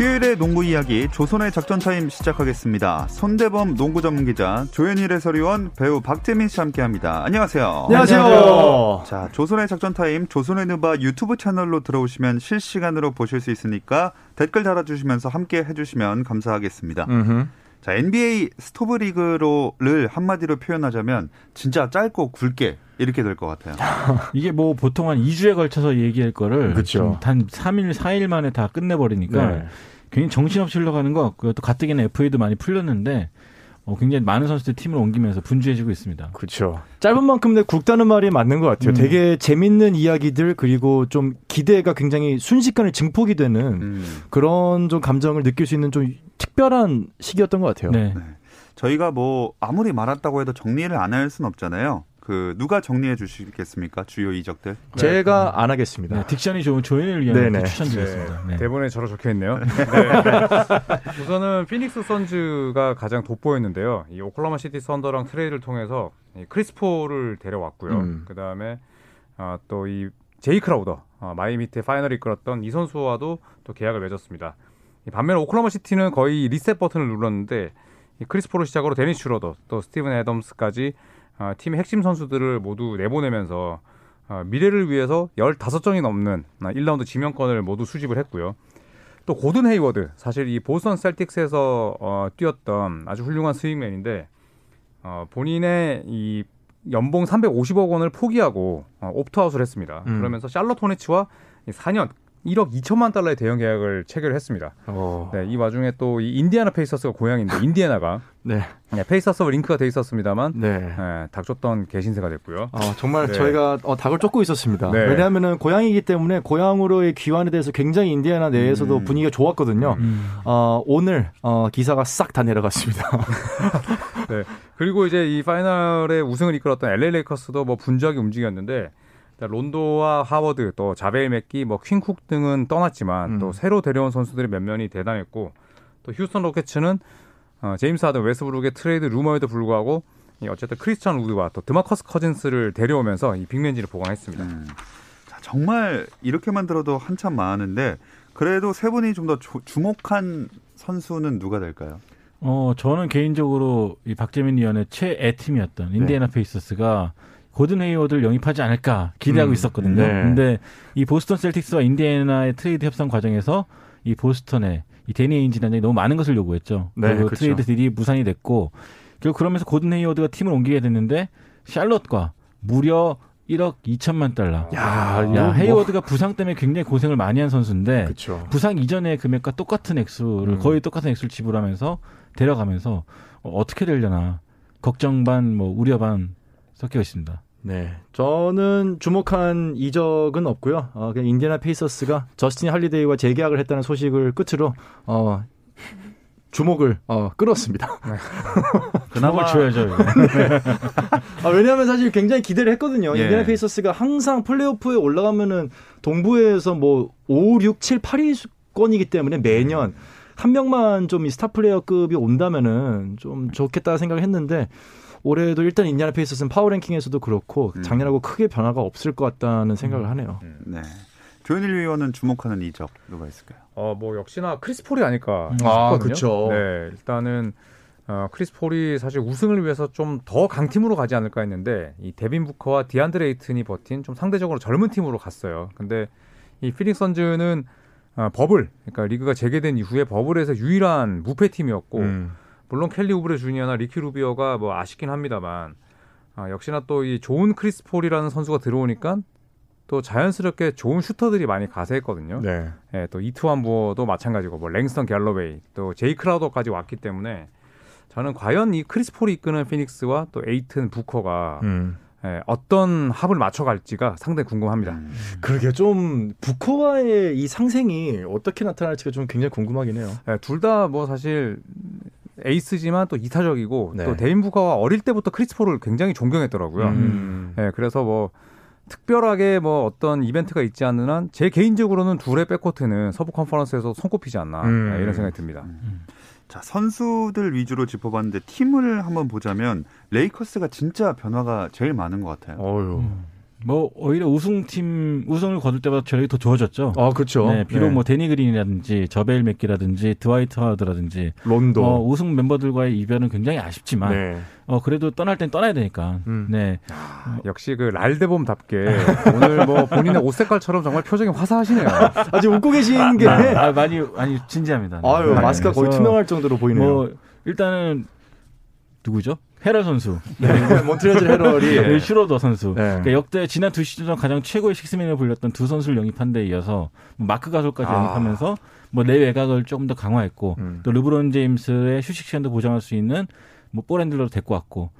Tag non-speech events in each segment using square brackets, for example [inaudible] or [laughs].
수요일의 농구 이야기 조손의 작전 타임 시작하겠습니다. 손대범 농구 전문 기자, 조현일 해설위원, 배우 박재민 씨 함께합니다. 안녕하세요. 안녕하세요. 자, 조손의 작전 타임 조손의 누바 유튜브 채널로 들어오시면 실시간으로 보실 수 있으니까 댓글 달아주시면서 함께 해주시면 감사하겠습니다. 음흠. 자, NBA 스토브 리그로를 한마디로 표현하자면 진짜 짧고 굵게 이렇게 될 것 같아요. [laughs] 이게 뭐 보통 한 2주에 걸쳐서 얘기할 거를 그렇죠. 단 3일, 4일 만에 다 끝내버리니까 네. 괜히 정신없이 흘러가는 거 그것도 가뜩이나 FA도 많이 풀렸는데 어, 굉장히 많은 선수들 팀을 옮기면서 분주해지고 있습니다. 그렇죠. 짧은 만큼 내 굵다는 말이 맞는 것 같아요. 음. 되게 재밌는 이야기들 그리고 좀 기대가 굉장히 순식간에 증폭이 되는 음. 그런 좀 감정을 느낄 수 있는 좀 특별한 시기였던 것 같아요. 네. 네. 저희가 뭐 아무리 많았다고 해도 정리를 안 할 수는 없잖아요. 그 누가 정리해 주시겠습니까? 주요 이적들? 제가 안 하겠습니다. 네, diction이 좋은 조현일 위원 추천드리겠습니다. 네. 대본에 저로 적혀 있네요. 네. 우선은 피닉스 선즈가 가장 돋보였는데요. 이 오클라호마 시티 선더랑 트레이드를 통해서 크리스 폴을 데려왔고요. 음. 그 다음에 아, 또이 제이 크라우더 아, 마이애미 히트 final을 이끌었던 이 선수와도 또 계약을 맺었습니다. 반면 오클라호마 시티는 거의 리셋 버튼을 눌렀는데 크리스 폴을 시작으로 데니스 슈러더 또 스티븐 애덤스까지 어, 팀 핵심 선수들을 모두 내보내면서 어, 미래를 위해서 15장이 넘는 1라운드 어, 지명권을 모두 수집을 했고요. 또 고든 헤이워드 사실 이 보스턴 셀틱스에서 어, 뛰었던 아주 훌륭한 swingman인데 어, 본인의 이 연봉 350억 원을 포기하고 어, opt-out을 했습니다. 음. 그러면서 샬럿 호네츠와 4년 1억 2천만 달러의 대형 계약을 체결했습니다. 어. 네, 이 와중에 또 이 인디애나 페이서스가 고향인데 [laughs] 인디애나가 네. 네, 페이서스와 링크가 돼 있었습니다만 네. 네 닭 쫓던 개 신세가 됐고요. 어, 정말 네. 저희가 어, 닭을 쫓고 있었습니다. 네. 왜냐하면 고향이기 때문에 고향으로의 귀환에 대해서 굉장히 인디애나 내에서도 음. 분위기가 좋았거든요. 음. 어, 오늘 어, 기사가 싹 다 내려갔습니다. [laughs] 네. 그리고 이제 이 final의 우승을 이끌었던 LA 레이커스도 뭐 분주하게 움직였는데 론도와 하워드 또 자베일 맥기 뭐 퀸 쿡 등은 떠났지만 음. 또 새로 데려온 선수들의 면면이 대단했고 또 휴스턴 로켓츠는 어, 제임스 하든 웨스트브룩의 트레이드 루머에도 불구하고 이 어쨌든 크리스찬 우드와 또 드마커스 커진스를 데려오면서 이 big man진을 보강했습니다. 음. 자, 정말 이렇게만 들어도 한참 많은데 그래도 세 분이 좀 더 주목한 선수는 누가 될까요? 어, 저는 개인적으로 이 박재민 위원의 최애 팀이었던 인디애나 네. 페이서스가 고든 헤이워드를 영입하지 않을까 기대하고 음. 있었거든요. 네. 근데 이 보스턴 셀틱스와 인디애나의 트레이드 협상 과정에서 이 보스턴에 이 데니 에인지 단장이 너무 많은 것을 요구했죠. 네, 그리고 그렇죠. 트레이드 deal이 무산이 됐고 결국 그러면서 고든 헤이워드가 팀을 옮기게 됐는데 샬럿과 무려 1억 2천만 달러. 야, 야 뭐. 헤이워드가 부상 때문에 굉장히 고생을 많이 한 선수인데 그쵸. 부상 이전의 금액과 똑같은 액수를 음. 거의 똑같은 액수를 지불하면서 데려가면서 어, 어떻게 되려나 걱정 반, 뭐 우려 반 섞여 있습니다. 네. 저는 주목한 이적은 없고요. 어, 그냥 인디애나 페이서스가 저스틴 할리데이와 재계약을 했다는 소식을 끝으로 어, 주목을 어, 끌었습니다. 네. [laughs] 그나마 줘야죠. [laughs] 네. 아, 왜냐하면 사실 굉장히 기대를 했거든요. 예. 인디애나 페이서스가 항상 플레이오프에 올라가면은 동부에서 뭐 5, 6, 7, 8위권이기 때문에 매년 한 명만 좀 이 스타 플레이어급이 온다면은 좀 좋겠다 생각을 했는데 올해도 일단 인디애나 페이서스는 power ranking에서도 그렇고 음. 작년하고 크게 변화가 없을 것 같다는 생각을 음. 하네요. 음. 네. 조현일 위원은 주목하는 이적 누가 있을까요? 어, 뭐 역시나 크리스 폴이 아닐까 아, 그렇죠. 네, 일단은 어, 크리스 폴이 사실 우승을 위해서 좀 더 강팀으로 가지 않을까 했는데 이 데빈 부커와 디안드레 에이튼이 버틴 좀 상대적으로 젊은 팀으로 갔어요. 근데 이 피닉스 선즈는 어, 버블, 그러니까 리그가 재개된 이후에 bubble에서 유일한 무패 팀이었고 음. 물론 켈리 우브레 주니어나 리키 루비오가 뭐 아쉽긴 합니다만 아, 역시나 또 이 좋은 크리스 폴이라는 선수가 들어오니까 또 자연스럽게 좋은 슈터들이 많이 가세했거든요. 네. 예, 또 이트완 무어도 마찬가지고 뭐 랭스턴 갤러웨이 또 제이 크라우더까지 왔기 때문에 저는 과연 이 크리스 폴이 이끄는 피닉스와 또 에이튼 부커가 음. 예, 어떤 합을 맞춰갈지가 상당히 궁금합니다. 음. 그러게 좀 부커와의 이 상생이 어떻게 나타날지가 좀 굉장히 궁금하긴 해요. 예, 둘 다 뭐 사실 에이스지만 또 이타적이고 네. 또 데빈 부커가 어릴 때부터 크리스 폴을 굉장히 존경했더라고요. 음. 네, 그래서 뭐 특별하게 뭐 어떤 이벤트가 있지 않는 한 제 개인적으로는 둘의 백코트는 서부 컨퍼런스에서 손꼽히지 않나 음. 네, 이런 생각이 듭니다. 음. 자 선수들 위주로 짚어봤는데 팀을 한번 보자면 레이커스가 진짜 변화가 제일 많은 것 같아요. 어휴. 뭐 오히려 우승팀 우승을 거둘 때보다 전력이 더 좋아졌죠. 아 그렇죠. 네, 비록 네. 뭐 데니 그린이라든지 저베일 맥기라든지 드와이트 하워드라든지 론도 어, 우승 멤버들과의 이별은 굉장히 아쉽지만 네. 어 그래도 떠날 땐 떠나야 되니까. 음. 네. 아, 역시 그 랄대범답게 [laughs] 오늘 뭐 본인의 옷 색깔처럼 정말 표정이 화사하시네요. [laughs] 아직 웃고 계신 게 아, 많이 많이 진지합니다. 네. 아유 마스크가 거의 투명할 정도로 보이네요. 뭐 일단은 누구죠? 헤럴 선수. 네, 몬트레즈 헤럴이 [laughs] 네, 슈로더 선수. 네. 그러니까 역대 지난 두 시즌 중 가장 최고의 sixth man을 불렸던 두 선수를 영입한 데 이어서 뭐 마크 가솔까지 아. 영입하면서 뭐 내 외곽을 조금 더 강화했고 음. 또 르브론 제임스의 휴식 시간도 보장할 수 있는 뭐 ball handler로 데리고 왔고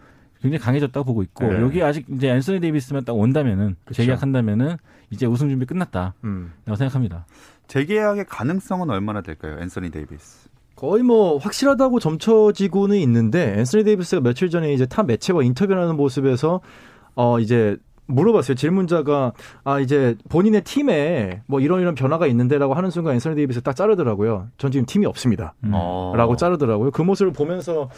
굉장히 강해졌다고 보고 있고 네. 여기 아직 이제 앤서니 데이비스만 딱 온다면은 그쵸. 재계약한다면은 이제 우승 준비 끝났다라고 음. 생각합니다. 재계약의 가능성은 얼마나 될까요, 앤서니 데이비스? 거의 뭐 확실하다고 점쳐지고는 있는데 앤서니 데이비스가 며칠 전에 이제 타 매체와 인터뷰하는 모습에서 어 이제 물어봤어요. 질문자가 아 이제 본인의 팀에 뭐 이런 이런 변화가 있는데라고 하는 순간 앤서니 데이비스 딱 자르더라고요. 전 지금 팀이 없습니다. 음. 라고 자르더라고요. 그 모습을 보면서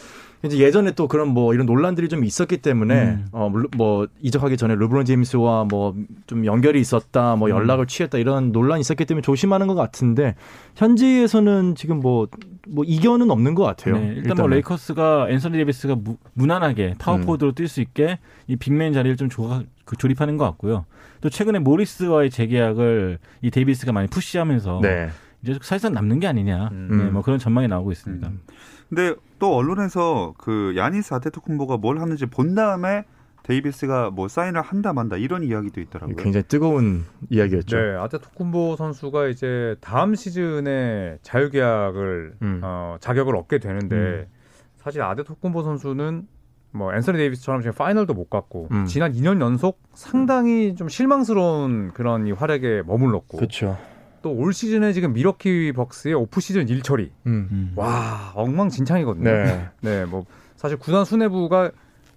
이제 예전에 또 그런 뭐 이런 논란들이 좀 있었기 때문에 음. 어 뭐 이적하기 전에 르브론 제임스와 뭐 좀 연결이 있었다, 뭐 음. 연락을 취했다 이런 논란이 있었기 때문에 조심하는 것 같은데 현지에서는 지금 뭐뭐 뭐 이견은 없는 것 같아요. 네, 일단 뭐 일단은. 뭐 레이커스가 앤서니 데이비스가 무, 무난하게 파워포드로 음. 뛸수 있게 이 big man 자리를 좀 조, 그 조립하는 것 같고요. 또 최근에 모리스와의 재계약을 이 데이비스가 많이 push하면서 네. 이제 사실상 남는 게 아니냐, 음. 네, 뭐 그런 전망이 나오고 있습니다. 음. 근데 또 언론에서 그 야니스 아테토쿤보가 뭘 하는지 본 다음에 데이비스가 뭐 사인을 한다 만다 이런 이야기도 있더라고요. 굉장히 뜨거운 이야기였죠. 네, 아테토쿤보 선수가 이제 다음 시즌에 자유계약을 음. 어, 자격을 얻게 되는데 음. 사실 아테토쿤보 선수는 뭐 앤서니 데이비스처럼 지금 final도 못 갔고 음. 지난 2년 연속 상당히 좀 실망스러운 그런 이 활약에 머물렀고 그렇죠. 또 올 시즌에 지금 밀워키 벅스의 off season 일처리. 음. 음. 와, 엉망진창이거든요. 네. 네, 뭐 사실 구단 수뇌부가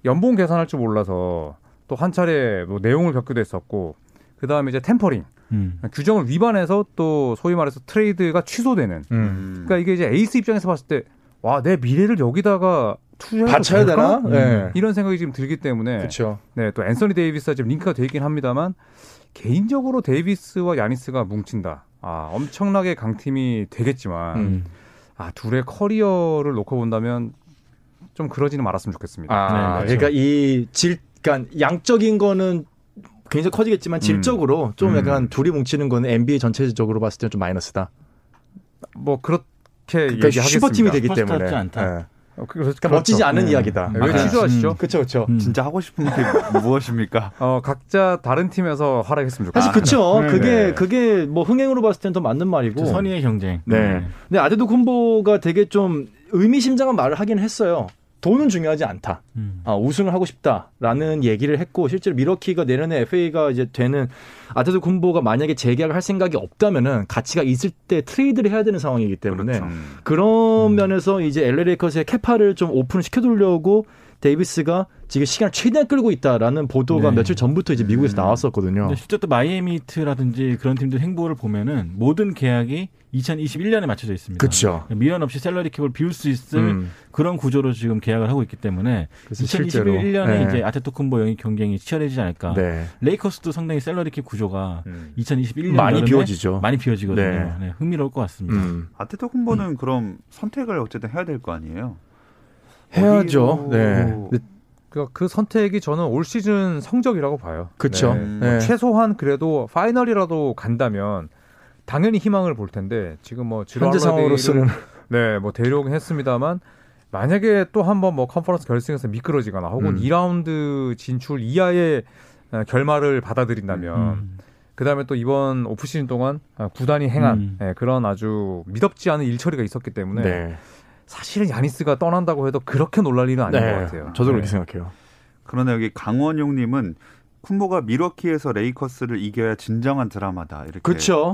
연봉 계산할 줄 몰라서 또 한 차례 뭐 내홍을 겪기도 했었고 그다음에 이제 tampering. 음. 규정을 위반해서 또 소위 말해서 트레이드가 취소되는. 음. 그러니까 이게 이제 에이스 입장에서 봤을 때 와, 내 미래를 여기다가 투자해도 바쳐야 되나? 네. 이런 생각이 지금 들기 때문에 그쵸. 네, 또 앤서니 데이비스가 지금 link가 돼 있긴 합니다만 개인적으로 데이비스와 야니스가 뭉친다. 아, 엄청나게 강팀이 되겠지만 음. 아, 둘의 커리어를 놓고 본다면 좀 그러지는 말았으면 좋겠습니다. 아, 네, 그러니까 이 질, 그러니까 양적인 거는 굉장히 커지겠지만 질적으로 음. 좀 음. 약간 둘이 뭉치는 거는 NBA 전체적으로 봤을 때는 좀 마이너스다. 뭐 그렇게 그러니까 슈퍼팀이 되기 때문에. 않다. 네. 어, 그러니까 멋지지 않은 네. 이야기다. 왜 아, 취소하시죠? 그렇죠, 그렇죠. 진짜 하고 싶은 게 [laughs] 무엇입니까? 어, 각자 다른 팀에서 활약했으면 좋겠다. 사실 그렇죠. 네, 그게 네. 그게 뭐 흥행으로 봤을 때는 더 맞는 말이고. 선의의 경쟁. 네. 네. 근데 아데토쿤보가 되게 좀 의미심장한 말을 하긴 했어요. 돈은 중요하지 않다. 음. 아, 우승을 하고 싶다라는 얘기를 했고 실제로 밀워키가 내년에 FA가 이제 되는 아테토쿤보가 만약에 재계약을 할 생각이 없다면은 가치가 있을 때 트레이드를 해야 되는 상황이기 때문에 그렇죠. 그런 음. 면에서 이제 LA 레이커스의 capa를 좀 open을 시켜두려고 데이비스가 지금 시간을 최대한 끌고 있다라는 보도가 네. 며칠 전부터 이제 미국에서 음. 나왔었거든요. 실제 또 마이애미 히트라든지 그런 팀들 행보를 보면은 모든 계약이 2021년에 맞춰져 있습니다. 그렇죠. 미련 없이 salary cap을 비울 수 있을 음. 그런 구조로 지금 계약을 하고 있기 때문에 2021년에 네. 이제 아테토쿤보 영입 경쟁이 치열해지지 않을까. 네. 레이커스도 상당히 salary cap 구조가 음. 2021년 많이 비워지죠. 많이 비워지거든요. 네. 네, 흥미로울 것 같습니다. 음. 아테토쿤보는 음. 그럼 선택을 어쨌든 해야 될 거 아니에요? 해야죠. 네. 그, 그 선택이 저는 올 시즌 성적이라고 봐요. 그렇죠. 네. 네. 최소한 그래도 파이널이라도 간다면 당연히 희망을 볼 텐데 지금 뭐 현재 상황으로서는 [laughs] 네, 뭐 데려오긴 했습니다만 만약에 또 한번 뭐 컨퍼런스 결승에서 미끄러지거나 혹은 음. 2라운드 진출 이하의 어, 결말을 받아들인다면 음. 그다음에 또 이번 오프 시즌 동안 어, 구단이 행한 음. 네, 그런 아주 미덥지 않은 일처리가 있었기 때문에 네. 사실은 야니스가 떠난다고 해도 그렇게 놀랄 일은 아닌 네. 것 같아요. 저도 그렇게 네. 생각해요. 그러나 여기 강원용님은 쿤보가 미러키에서 레이커스를 이겨야 진정한 드라마다 이렇게?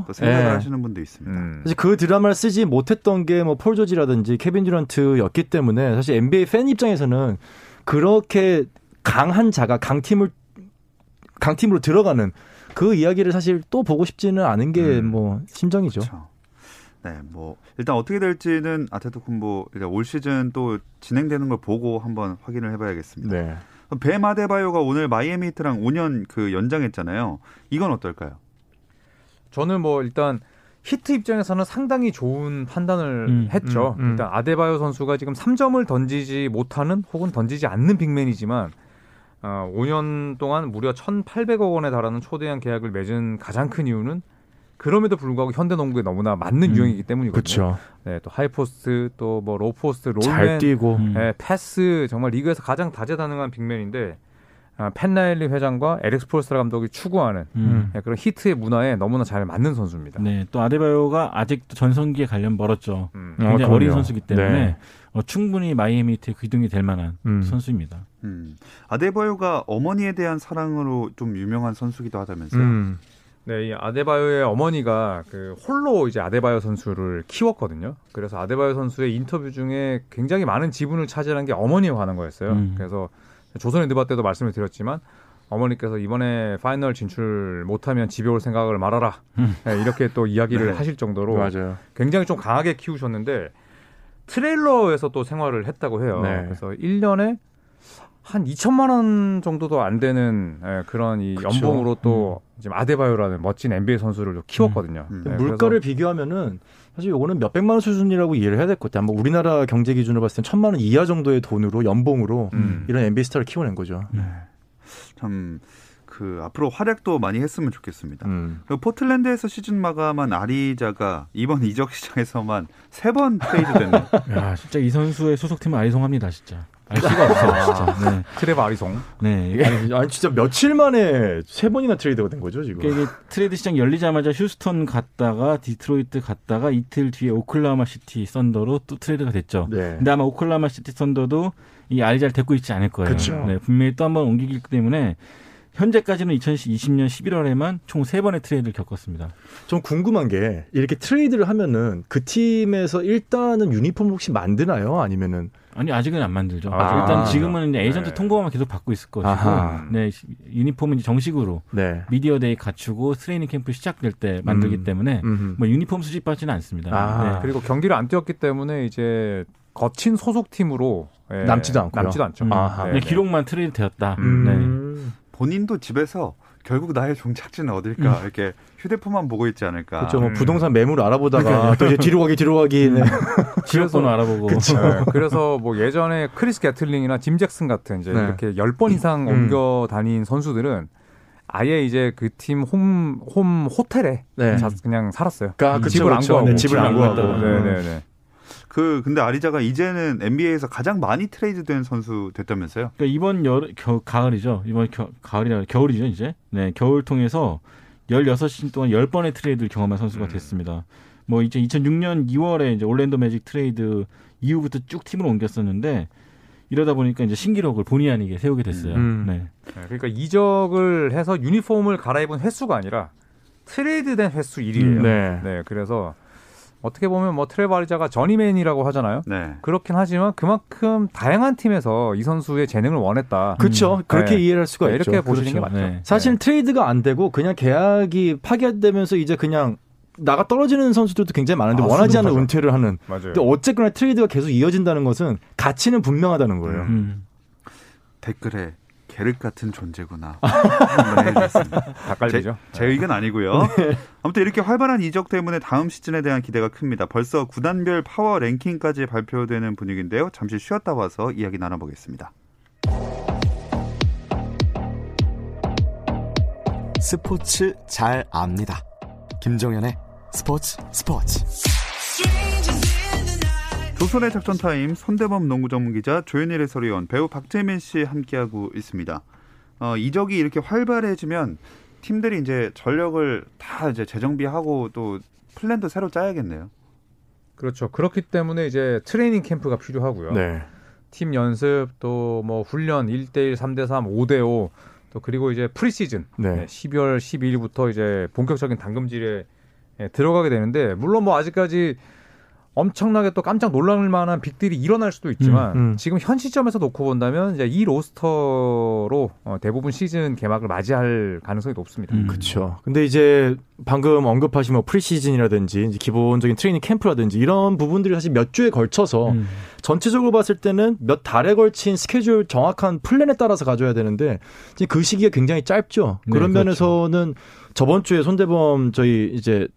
또 생각을 네. 하시는 분도 있습니다. 음. 사실 그 드라마를 쓰지 못했던 게 뭐 폴 조지라든지 케빈 듀런트였기 때문에 사실 NBA 팬 입장에서는 그렇게 강한 자가 강팀을 강팀으로 들어가는 그 이야기를 사실 또 보고 싶지는 않은 게뭐 음. 뭐 심정이죠. 그쵸. 네, 뭐 일단 어떻게 될지는 아테토쿤보 일단 올 시즌 또 진행되는 걸 보고 한번 확인을 해봐야겠습니다. 네. 뱀 아데바요가 오늘 마이애미 히트랑 5년 그 연장했잖아요. 이건 어떨까요? 저는 뭐 일단 히트 입장에서는 상당히 좋은 판단을 음, 했죠. 음, 음. 일단 아데바요 선수가 지금 3점을 던지지 못하는 혹은 던지지 않는 big man이지만 어, 5년 동안 무려 1,800억 원에 달하는 초대형 계약을 맺은 가장 큰 이유는 그럼에도 불구하고 현대 농구에 너무나 맞는 음, 유형이기 때문이거든요. 네, 또 high post, 또 뭐 low post, roll man, 잘 뛰고, 네, 패스 정말 리그에서 가장 다재다능한 big man인데 아, 팻 라일리 회장과 에릭 스포엘스트라 감독이 추구하는 음. 네, 그런 히트의 문화에 너무나 잘 맞는 선수입니다. 네, 또 아데바요가 아직도 전성기에 갈려면 멀었죠. 음. 굉장히 아, 어린 선수기 때문에 네. 어, 충분히 마이애미 히트의 기둥이 될 만한 음. 선수입니다. 음. 아데바요가 어머니에 대한 사랑으로 좀 유명한 선수기도 하다면서요? 음. 네, 이 아데바요의 어머니가 그 홀로 이제 아데바요 선수를 키웠거든요. 그래서 아데바요 선수의 인터뷰 중에 굉장히 많은 지분을 차지한 게 어머니에 관한 거였어요. 음. 그래서 조손의 느바 때도 말씀을 드렸지만 어머니께서 이번에 final 진출 못하면 집에 올 생각을 말아라. 음. 네, 이렇게 또 이야기를 네. 하실 정도로 맞아요. 굉장히 좀 강하게 키우셨는데 트레일러에서 또 생활을 했다고 해요. 네. 그래서 1년에 한 2천만 원 정도도 안 되는 예, 그런 이. 연봉으로 또 음. 지금 아데바요라는 멋진 NBA 선수를 키웠거든요. 음. 음. 네, 물가를 비교하면은 사실 이거는 몇 백만 원 수준이라고 이해를 해야 될 것 같아요. 뭐 우리나라 경제 기준으로 봤을 땐 천만 원 이하 정도의 돈으로 연봉으로 음. 이런 NBA 스타를 키워낸 거죠. 네. 참. 그 앞으로 활약도 많이 했으면 좋겠습니다. 음. 그 포틀랜드에서 시즌 마감한 아리자가 이번 이적 시장에서만 세 번 트레이드 됐네. [laughs] 야, 진짜 이 선수의 소속팀은 아리송합니다, 진짜. 알 수가 없어, 진짜. 네. 트레버 아리송. 네. 이게 아니, 아니, 진짜 며칠 만에 세 번이나 트레이드가 된 거죠, 지금. 이게 트레이드 시장 열리자마자 휴스턴 갔다가 디트로이트 갔다가 이틀 뒤에 오클라호마 시티 썬더로 또 트레이드가 됐죠. 네. 근데 아마 오클라호마 시티 썬더도 이 아리자를 데리고 있지 않을 거예요. 그쵸. 네. 분명히 또 한 번 옮기기 때문에 현재까지는 2020년 11월에만 총 세번의 트레이드를 겪었습니다. 좀 궁금한 게 이렇게 트레이드를 하면은 그 팀에서 일단은 유니폼 혹시 만드나요? 아니면은 아니 아직은 안 만들죠. 아, 일단 지금은 에이전트 네. 통보만 계속 받고 있을 것이고, 아하. 네 유니폼은 이제 정식으로 네. media day 갖추고 트레이닝 캠프 시작될 때 만들기 음. 때문에 음흠. 뭐 유니폼 수집받지는 않습니다. 아. 네. 그리고 경기를 안 뛰었기 때문에 이제 거친 소속 팀으로 예, 남지도 않고 남지도 않죠. 음. 네, 기록만 트레이드 되었다. 음. 네. 본인도 집에서 결국 나의 종착지는 어딜까 음. 이렇게 휴대폰만 보고 있지 않을까. 그렇죠. 뭐 음. 부동산 매물 알아보다가 또 이제 뒤로 가기 뒤로 가기 네. [laughs] 지역번호 알아보고. 그렇죠. 네. 그래서 뭐 예전에 크리스 게틀링이나 짐 잭슨 같은 이제 네. 이렇게 10번 이상 음. 옮겨 다닌 선수들은 아예 이제 그 팀 홈 홈 호텔에 네. 그냥 살았어요. 그러니까 그 집을 안 구하고 네, 집을 안 구하고. 네, 네, 네. 그 근데 아리자가 이제는 NBA에서 가장 많이 트레이드된 선수 됐다면서요? 그러니까 이번 여 겨, 가을이죠. 이번 겨, 가을이라 겨울이죠 이제. 네 겨울 통해서 16시즌 동안 10번의 트레이드를 경험한 선수가 음. 됐습니다. 뭐 이제 2006년 2월에 이제 올랜도 매직 트레이드 이후부터 쭉 팀을 옮겼었는데 이러다 보니까 이제 신기록을 본의 아니게 세우게 됐어요. 음. 네. 네. 그러니까 이적을 해서 유니폼을 갈아입은 횟수가 아니라 트레이드된 횟수 1위예요. 음, 네. 네. 그래서 어떻게 보면 뭐 트레바리자가 저니맨이라고 하잖아요. 네. 그렇긴 하지만 그만큼 다양한 팀에서 이 선수의 재능을 원했다. 그렇죠. 음. 그렇게 네. 이해할 수가 네, 있죠. 이렇게 보시는 그렇죠. 게 맞죠. 네. 사실 트레이드가 안 되고 그냥 계약이 파기되면서 이제 그냥 나가 떨어지는 선수들도 굉장히 많은데 아, 원하지 않는 은퇴를 하는. 맞아요. 근데 어쨌거나 트레이드가 계속 이어진다는 것은 가치는 분명하다는 거예요. 음. 댓글에 계륵 같은 존재구나. [laughs] 닭갈비죠. 제, 제 의견 아니고요. 네. 아무튼 이렇게 활발한 이적 때문에 다음 시즌에 대한 기대가 큽니다. 벌써 구단별 파워 랭킹까지 발표되는 분위기인데요. 잠시 쉬었다 와서 이야기 나눠보겠습니다. 스포츠 잘 압니다. 김정현의 스포츠 스포츠. 조손의 작전 타임 손대범 농구 전문 기자 조현일 해설위원 배우 박재민 씨 함께하고 있습니다. 어, 이적이 이렇게 활발해지면 팀들이 이제 전력을 다 이제 재정비하고 또 플랜도 새로 짜야겠네요. 그렇죠. 그렇기 때문에 이제 트레이닝 캠프가 필요하고요. 네. 팀 연습 또 뭐 훈련 1대1, 3대3, 5대5 또 그리고 이제 프리시즌 네. 12월 12일부터 이제 본격적인 당금질에 들어가게 되는데 물론 뭐 아직까지 엄청나게 또 깜짝 놀랄 만한 빅딜이 일어날 수도 있지만 음, 음. 지금 현 시점에서 놓고 본다면 이제 이 로스터로 어, 대부분 시즌 개막을 맞이할 가능성이 높습니다. 음. 그렇죠. 근데 이제 방금 언급하신 뭐 프리시즌이라든지 기본적인 트레이닝 캠프라든지 이런 부분들이 사실 몇 주에 걸쳐서 음. 전체적으로 봤을 때는 몇 달에 걸친 스케줄 정확한 플랜에 따라서 가져야 되는데 그 시기가 굉장히 짧죠. 네, 그런 네, 면에서는 저번 주에 손대범 저희 이제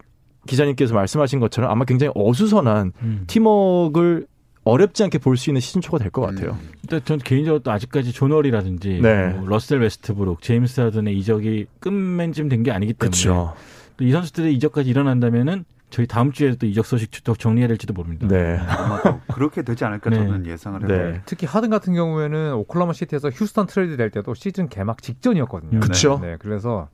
기자님께서 말씀하신 것처럼 아마 굉장히 어수선한 음. 팀워크를 어렵지 않게 볼 수 있는 시즌 초가 될 것 같아요. 음. 일단 전 개인적으로 또 아직까지 존 월이라든지 네. 뭐 러셀 웨스트브룩, 제임스 하든의 이적이 끝맺음 된 게 아니기 때문에 또 이 선수들의 이적까지 일어난다면은 저희 다음 주에 또 이적 소식 또 정리해야 될지도 모릅니다. 네. 아마 그렇게 되지 않을까 [laughs] 네. 저는 예상을 해요. 네. 특히 하든 같은 경우에는 오클라호마 시티에서 휴스턴 트레이드 될 때도 시즌 개막 직전이었거든요. 그렇죠. 네. 그래서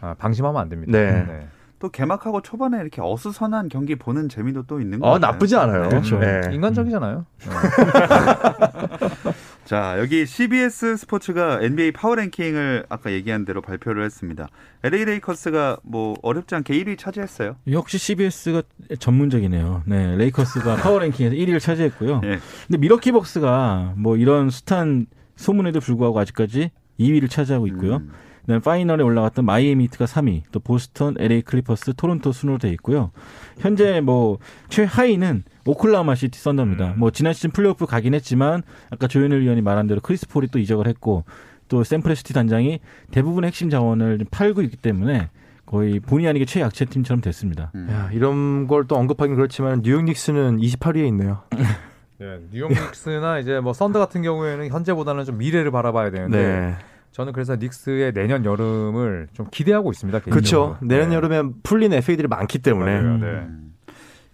아, 방심하면 안 됩니다. 네. 네. 또 개막하고 초반에 이렇게 어수선한 경기 보는 재미도 또 있는 거예요. 어, 나쁘지 않아요. 네. 그렇죠. 네. 인간적이잖아요. 네. [laughs] 자, 여기 CBS 스포츠가 NBA 파워랭킹을 아까 얘기한 대로 발표를 했습니다. LA 레이커스가 뭐 어렵지 않게 1위 차지했어요. 역시 CBS가 전문적이네요. 네, 레이커스가 [laughs] 파워랭킹에서 1위를 차지했고요. 네. 근데 밀워키 벅스가 뭐 이런 숱한 소문에도 불구하고 아직까지 2위를 차지하고 있고요. 음. 그다음에 파이널에 올라갔던 마이애미 히트가 3위, 또 보스턴, LA 클리퍼스, 토론토 순으로 돼 있고요. 현재 뭐 최하위는 오클라호마 시티 썬더입니다. 음. 뭐 지난 시즌 플레이오프 가긴 했지만 아까 조현일 위원이 말한 대로 크리스 폴이 또 이적을 했고 또 샌프레스티 단장이 대부분의 핵심 자원을 팔고 있기 때문에 거의 본의 아니게 최약체 팀처럼 됐습니다. 음. 야, 이런 걸 또 언급하긴 그렇지만 뉴욕 닉스는 28위에 있네요. [laughs] 네, 뉴욕 닉스나 이제 뭐 썬더 같은 경우에는 현재보다는 좀 미래를 바라봐야 되는데 네. 저는 그래서 닉스의 내년 여름을 좀 기대하고 있습니다. 그렇죠. 내년 네. 여름에 풀린 FA들이 많기 때문에. 맞아요, 네. 음.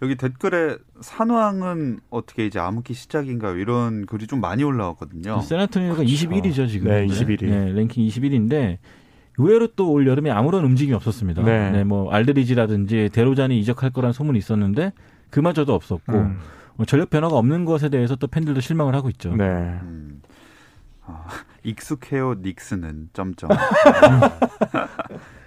여기 댓글에 산왕은 어떻게 이제 암흑기 시작인가 이런 글이 좀 많이 올라왔거든요. 세나토니가 그렇죠. 21위죠 지금. 네, 21위. 네, 랭킹 21위인데 의외로 또 올 여름에 아무런 움직임이 없었습니다. 네. 네, 뭐 알드리지라든지 데로잔이 이적할 거란 소문이 있었는데 그마저도 없었고 음. 뭐 전력 변화가 없는 것에 대해서 또 팬들도 실망을 하고 있죠. 네. 음. 아, [laughs] 익숙해요 닉스는 점점. [laughs]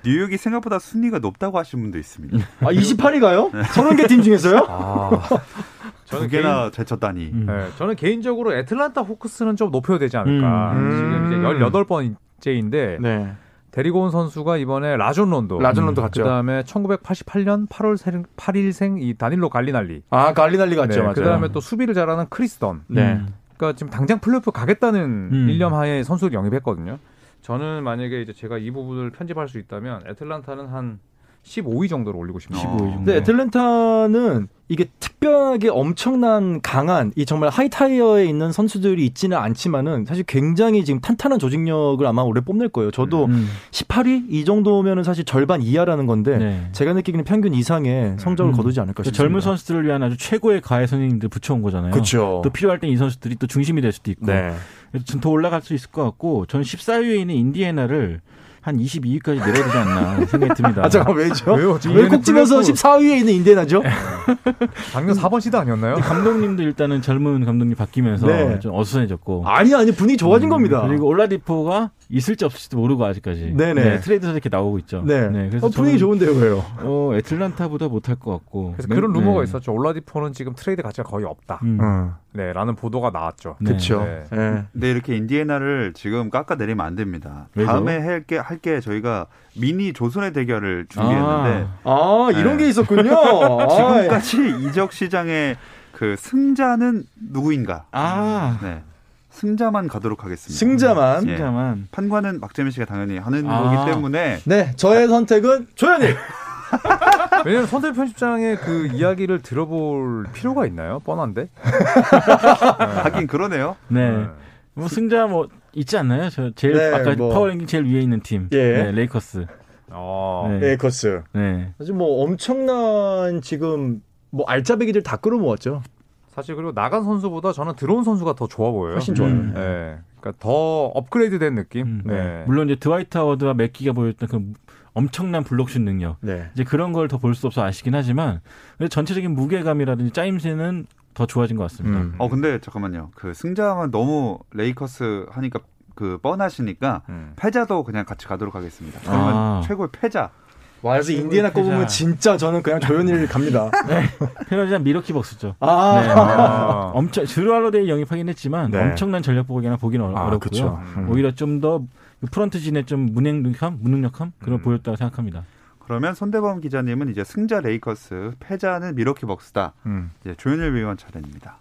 뉴욕이 생각보다 순위가 높다고 하신 분도 있습니다. 아 28위가요? 네. 30개 팀 중에서요? 아, [laughs] 두 개나 개인, 제쳤다니. 음. 네, 저는 개인적으로 애틀란타 호크스는 좀 높여야 되지 않을까. 음. 지금 이제 18번째인데 네. 데리고 온 선수가 이번에 라존 론도. 라존 론도 갔죠. 그다음에 1988년 8월 8일생 이 다닐로 갈리날리. 아, 갈리날리 갔죠. 네, 맞아요. 그다음에 또 수비를 잘하는 크리스던. 네. 음. 그러니까 지금 당장 플레이오프 가겠다는 음. 일념 하에 선수를 영입했거든요. 저는 만약에 이제 제가 이 부분을 편집할 수 있다면 애틀란타는 한 15위 정도로 올리고 싶네요. 15위 정도. 근데 애틀랜타는 이게 특별하게 엄청난 강한 이 정말 하이타이어에 있는 선수들이 있지는 않지만은 사실 굉장히 지금 탄탄한 조직력을 아마 올해 뽐낼 거예요. 저도 음. 18위 이 정도면은 사실 절반 이하라는 건데 네. 제가 느끼기는 평균 이상의 성적을 음. 거두지 않을까 싶습니다. 젊은 선수들을 위한 아주 최고의 과외 선생님들 붙여온 거잖아요. 그렇죠. 또 필요할 땐이 선수들이 또 중심이 될 수도 있고. 네. 그래서 더 올라갈 수 있을 것 같고 전 14위에 있는 인디애나를 한 22위까지 내려야 되지 않나 생각이 듭니다. [laughs] 아, 잠깐 왜죠? 왜요? 왜 콕 집어서 14위에 있는 인디애나죠? [laughs] 작년 4번 시드 아니었나요? 감독님도 일단은 젊은 감독님 바뀌면서 네. 좀 어수선해졌고. 아니 아니 분위기 좋아진 음, 겁니다. 그리고 올라디포가 있을지 없을지도 모르고 아직까지. 네네. 네, 트레이드에서 이렇게 나오고 있죠. 네. 네 그래서 어, 분위기 좋은데요, 왜요? 어, 애틀란타보다 못할 것 같고. 그래서 그런 네. 루머가 있었죠. 올라디포는 지금 트레이드 가치가 거의 없다. 음. 음. 네, 라는 보도가 나왔죠. 네. 그렇죠. 네. 근데 이렇게 인디애나를 지금 깎아내리면 안 됩니다. 왜죠? 다음에 할게 할게 저희가 미니 조선의 대결을 준비했는데 아, 아 이런 게 있었군요. [laughs] 지금까지 이적 시장의 그 승자는 누구인가? 아. 네. 승자만 가도록 하겠습니다. 승자만. 예. 승자만. 판관은 막재민 씨가 당연히 하는 아. 거기 때문에. 네, 저의 선택은 조현일. [laughs] 왜냐면 손대범 편집장의 그 이야기를 들어볼 필요가 있나요? 뻔한데. [laughs] 하긴 그러네요. 네. 네. 뭐 승자 뭐 있지 않나요? 저 제일 네, 아까 뭐. 파워랭킹 제일 위에 있는 팀. 예. 네, 레이커스. 어. 네. 레이커스. 네. 사실 뭐 엄청난 지금 뭐 알짜배기들 다 끌어모았죠. 사실 그리고 나간 선수보다 저는 들어온 선수가 더 좋아 보여요. 훨씬 좋아요. 음. 네. 그러니까 더 업그레이드된 느낌. 음. 네. 물론 이제 드와이트 하워드와 맥기가 보였던 그 엄청난 블록슛 능력. 네. 이제 그런 걸 더 볼 수 없어 아쉽긴 하지만 전체적인 무게감이라든지 짜임새는 더 좋아진 것 같습니다. 음. 어 근데 잠깐만요. 그 승자만 너무 레이커스 하니까 그 뻔하시니까 음. 패자도 그냥 같이 가도록 하겠습니다. 저는 아. 최고의 패자. 와, 그래서 인디애나 꼽으면 진짜 저는 그냥 조현일 갑니다. [laughs] 네. 패자는 밀워키 벅스죠. 아, 네. 아. 엄청 즈루 할러데이 영입하긴 했지만 네. 엄청난 전력 보강이라 보기는 아, 어렵고요. 음. 오히려 좀 더 프런트진의 좀 무능력함, 무능력함 그런 음. 보였다고 생각합니다. 그러면 손대범 기자님은 이제 승자 레이커스, 패자는 밀워키 벅스다. 음. 이제 조현일 위원 차례입니다.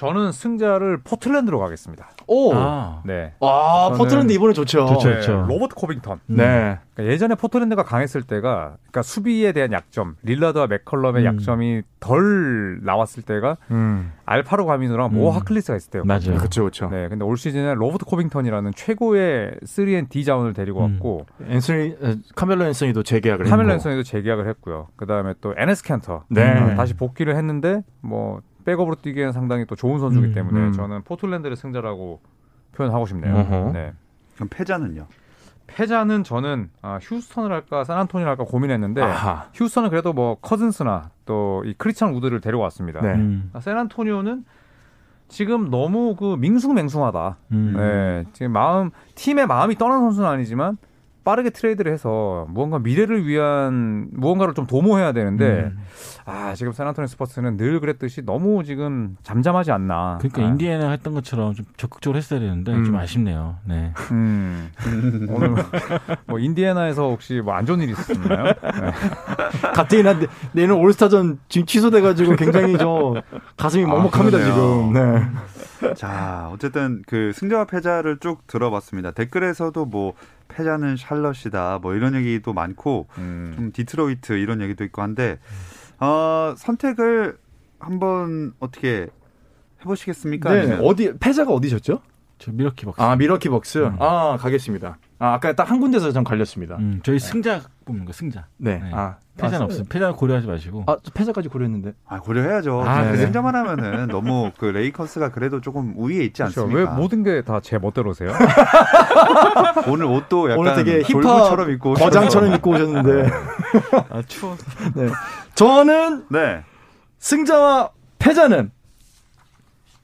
저는 승자를 포틀랜드로 가겠습니다. 오. 아, 네. 아, 포틀랜드 이번에 좋죠. 좋죠. 네, 그렇죠. 로버트 코빙턴. 네. 그러니까 예전에 포틀랜드가 강했을 때가 그러니까 수비에 대한 약점, 릴라드와 맥컬럼의 음. 약점이 덜 나왔을 때가 음. 알파룩 아미누랑 모 음. 하클리스가 있을 때요. 맞아요. 그렇죠, 그렇죠. 네, 근데 올 시즌에 로버트 코빙턴이라는 최고의 3&D 자원을 데리고 음. 왔고 앤서니 어, 카멜로 앤서니도 재계약을 카멜 했고. 앤서니도 재계약을 했고요. 그 다음에 또 에네스 캔터 네. 어, 다시 복귀를 했는데 뭐 백업으로 뛰기에는 상당히 또 좋은 선수이기 음, 때문에 음. 저는 포틀랜드의 승자라고 표현하고 싶네요. 어허. 네. 그럼 패자는요? 패자는 저는 아, 휴스턴을 할까 샌안토니오를 할까 고민했는데 아하. 휴스턴은 그래도 뭐 커즌스나 또 이 크리스찬 우드를 데려왔습니다. 네. 음, 아, 샌안토니오는 지금 너무 그 밍숭맹숭하다. 음. 네, 지금 마음 팀의 마음이 떠난 선수는 아니지만 빠르게 트레이드를 해서 무언가 미래를 위한 무언가를 좀 도모해야 되는데 음. 아 지금 샌안토니 스퍼츠는 늘 그랬듯이 너무 지금 잠잠하지 않나. 그러니까 아, 인디애나 했던 것처럼 좀 적극적으로 했어야 되는데 음. 좀 아쉽네요. 네. 음, 오늘 뭐 인디애나에서 혹시 뭐 안 좋은 일이 있었나요? 네. [laughs] 갑자기 나 내- 내년 올스타전 지금 취소돼가지고 굉장히 저 가슴이 아, 먹먹합니다 그러네요. 지금. 네. 자, 어쨌든 그 승자와 패자를 쭉 들어봤습니다. 댓글에서도 뭐 패자는 샬럿이다, 뭐 이런 얘기도 많고 음. 좀 디트로이트 이런 얘기도 있고 한데 어, 선택을 한번 어떻게 해보시겠습니까? 네. 아니면- 어디 패자가 어디셨죠? 저 밀워키 벅스. 아 밀워키 벅스. 음. 아 가겠습니다. 아 아까 딱 한 군데서 좀 갈렸습니다. 음, 저희 승자 뽑는 거 승자. 네. 네. 아 패자는 아, 없어요. 패자는 고려하지 마시고. 아, 저 패자까지 고려했는데. 아, 고려해야죠. 아, 그 네. 승자만 하면은 너무 그 레이커스가 그래도 조금 우위에 있지 그렇죠. 않습니까? 왜 모든 게 다 제 멋대로세요? [laughs] 오늘 옷도 약간 오늘 되게 힙합 졸부처럼 입고. 거장처럼 입고 오셨는데. [laughs] 아, 추워. 네. 저는 네. 승자와 패자는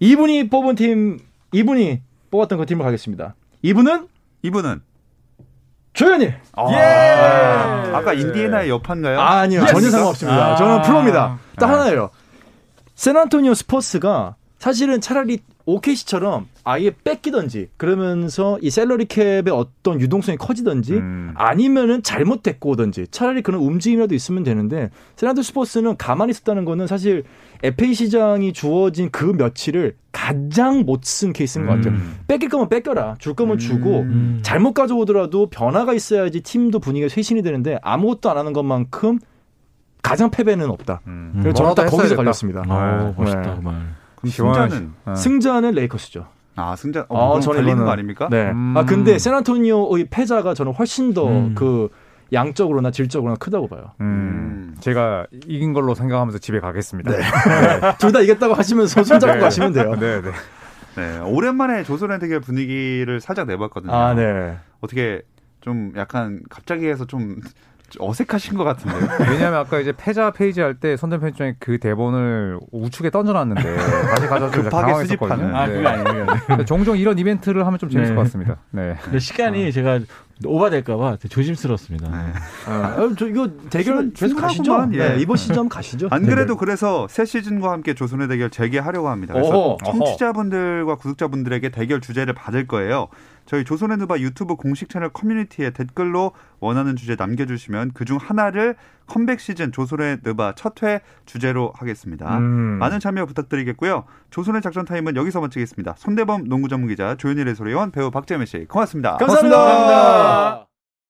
이분이 뽑은 팀, 이분이 뽑았던 그 팀을 가겠습니다. 이분은 이분은 조현일. 예! 아까 인디애나의 여파인가요? 아. Yes! 전혀 상관없습니다. 아. 저는 프로입니다. 딱 아. 하나예요. 샌안토니오 스포츠가 사실은 차라리 OKC처럼 아예 뺏기던지 그러면서 이 셀러리 캡의 어떤 유동성이 커지던지 음. 아니면은 잘못 데리고 오던지 차라리 그런 움직임이라도 있으면 되는데 샌안토니오 스포츠는 가만히 있었다는 거는 사실 FA 시장이 주어진 그 며칠을 가장 못 쓴 케이스인 것 같아요. 음. 뺏길 거면 뺏겨라. 줄 거면 주고 음. 잘못 가져오더라도 변화가 있어야지 팀도 분위기가 쇄신이 되는데 아무것도 안 하는 것만큼 가장 패배는 없다. 음. 그래서 저는 딱 거기서 했어야겠다. 걸렸습니다. 어, 네. 멋있다, 그 말. 그럼 시원하시- 승자는 어. 승자는 레이커스죠. 아 승자 어, 그럼 저는 이거는- 거 아닙니까? 네. 음. 아 근데 샌안토니오의 패자가 저는 훨씬 더 음. 그 양적으로나 질적으로나 크다고 봐요. 음. 제가 이긴 걸로 생각하면서 집에 가겠습니다. 네. [laughs] [laughs] 둘다 이겼다고 하시면서 손잡고 네. 가시면 돼요. 네, 네. 네, 오랜만에 조선의 대결 분위기를 살짝 내봤거든요. 아, 네. 어떻게 좀 약간 갑자기 해서 좀 어색하신 것 같은데요. [laughs] 왜냐하면 아까 이제 패자 페이지 할 때 선대 편집장이 그 대본을 우측에 던져놨는데 다시 가져서 급하게. 수집하는. 아, 그게 아니에요. 종종 이런 이벤트를 하면 좀 재밌을 네. 것 같습니다. 네. 근데 시간이 제가 오바될까봐 조심스럽습니다. 네. 아, 저 이거 대결 충- 계속 가시죠. 예. 네, 이번 시즌 가시죠. 안 네. 그래도 그래서 새 시즌과 함께 조선의 대결 재개하려고 합니다. 그래서 어허, 청취자분들과 구독자분들에게 대결 주제를 받을 거예요. 저희 조선의 누바 유튜브 공식 채널 커뮤니티에 댓글로 원하는 주제 남겨주시면 그중 하나를 컴백 시즌 조선의 누바 첫 회 주제로 하겠습니다. 음. 많은 참여 부탁드리겠고요. 조선의 작전 타임은 여기서 마치겠습니다. 손대범 농구 전문 기자 조현일 해설위원 배우 박재민 씨 고맙습니다. 감사합니다.